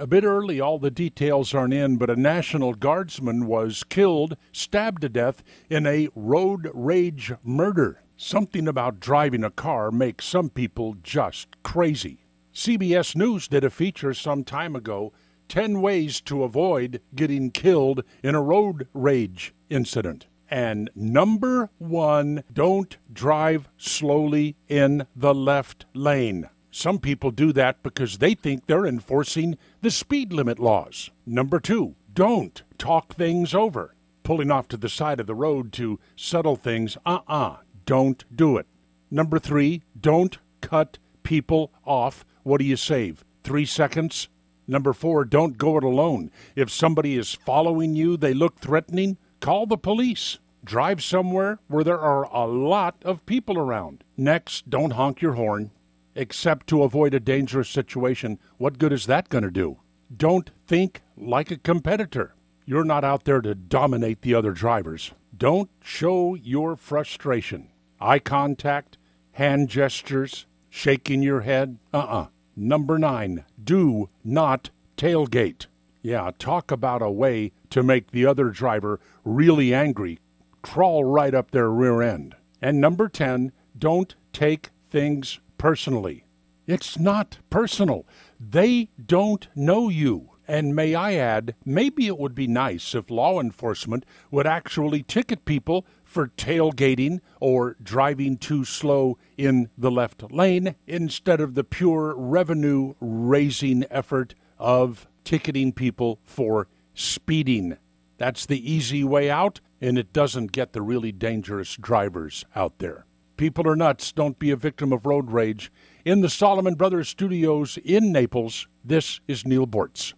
A bit early, all the details aren't in, but a National Guardsman was killed, stabbed to death in a road rage murder. Something about driving a car makes some people just crazy. CBS News did a feature some time ago 10 ways to avoid getting killed in a road rage incident. And number one, don't drive slowly in the left lane. Some people do that because they think they're enforcing the speed limit laws. Number two, don't talk things over. Pulling off to the side of the road to settle things, uh uh-uh, uh, don't do it. Number three, don't cut people off. What do you save? Three seconds? Number four, don't go it alone. If somebody is following you, they look threatening, call the police. Drive somewhere where there are a lot of people around. Next, don't honk your horn, except to avoid a dangerous situation. What good is that going to do? Don't think like a competitor. You're not out there to dominate the other drivers. Don't show your frustration. Eye contact, hand gestures, shaking your head. Uh uh-uh. uh Number nine, do not tailgate. Yeah, talk about a way to make the other driver really angry. Crawl right up their rear end. And number 10, don't take things personally. It's not personal. They don't know you. And may I add, maybe it would be nice if law enforcement would actually ticket people for tailgating or driving too slow in the left lane instead of the pure revenue raising effort of ticketing people for speeding. That's the easy way out, and it doesn't get the really dangerous drivers out there. People are nuts. Don't be a victim of road rage. In the Solomon Brothers studios in Naples, this is Neal Boortz.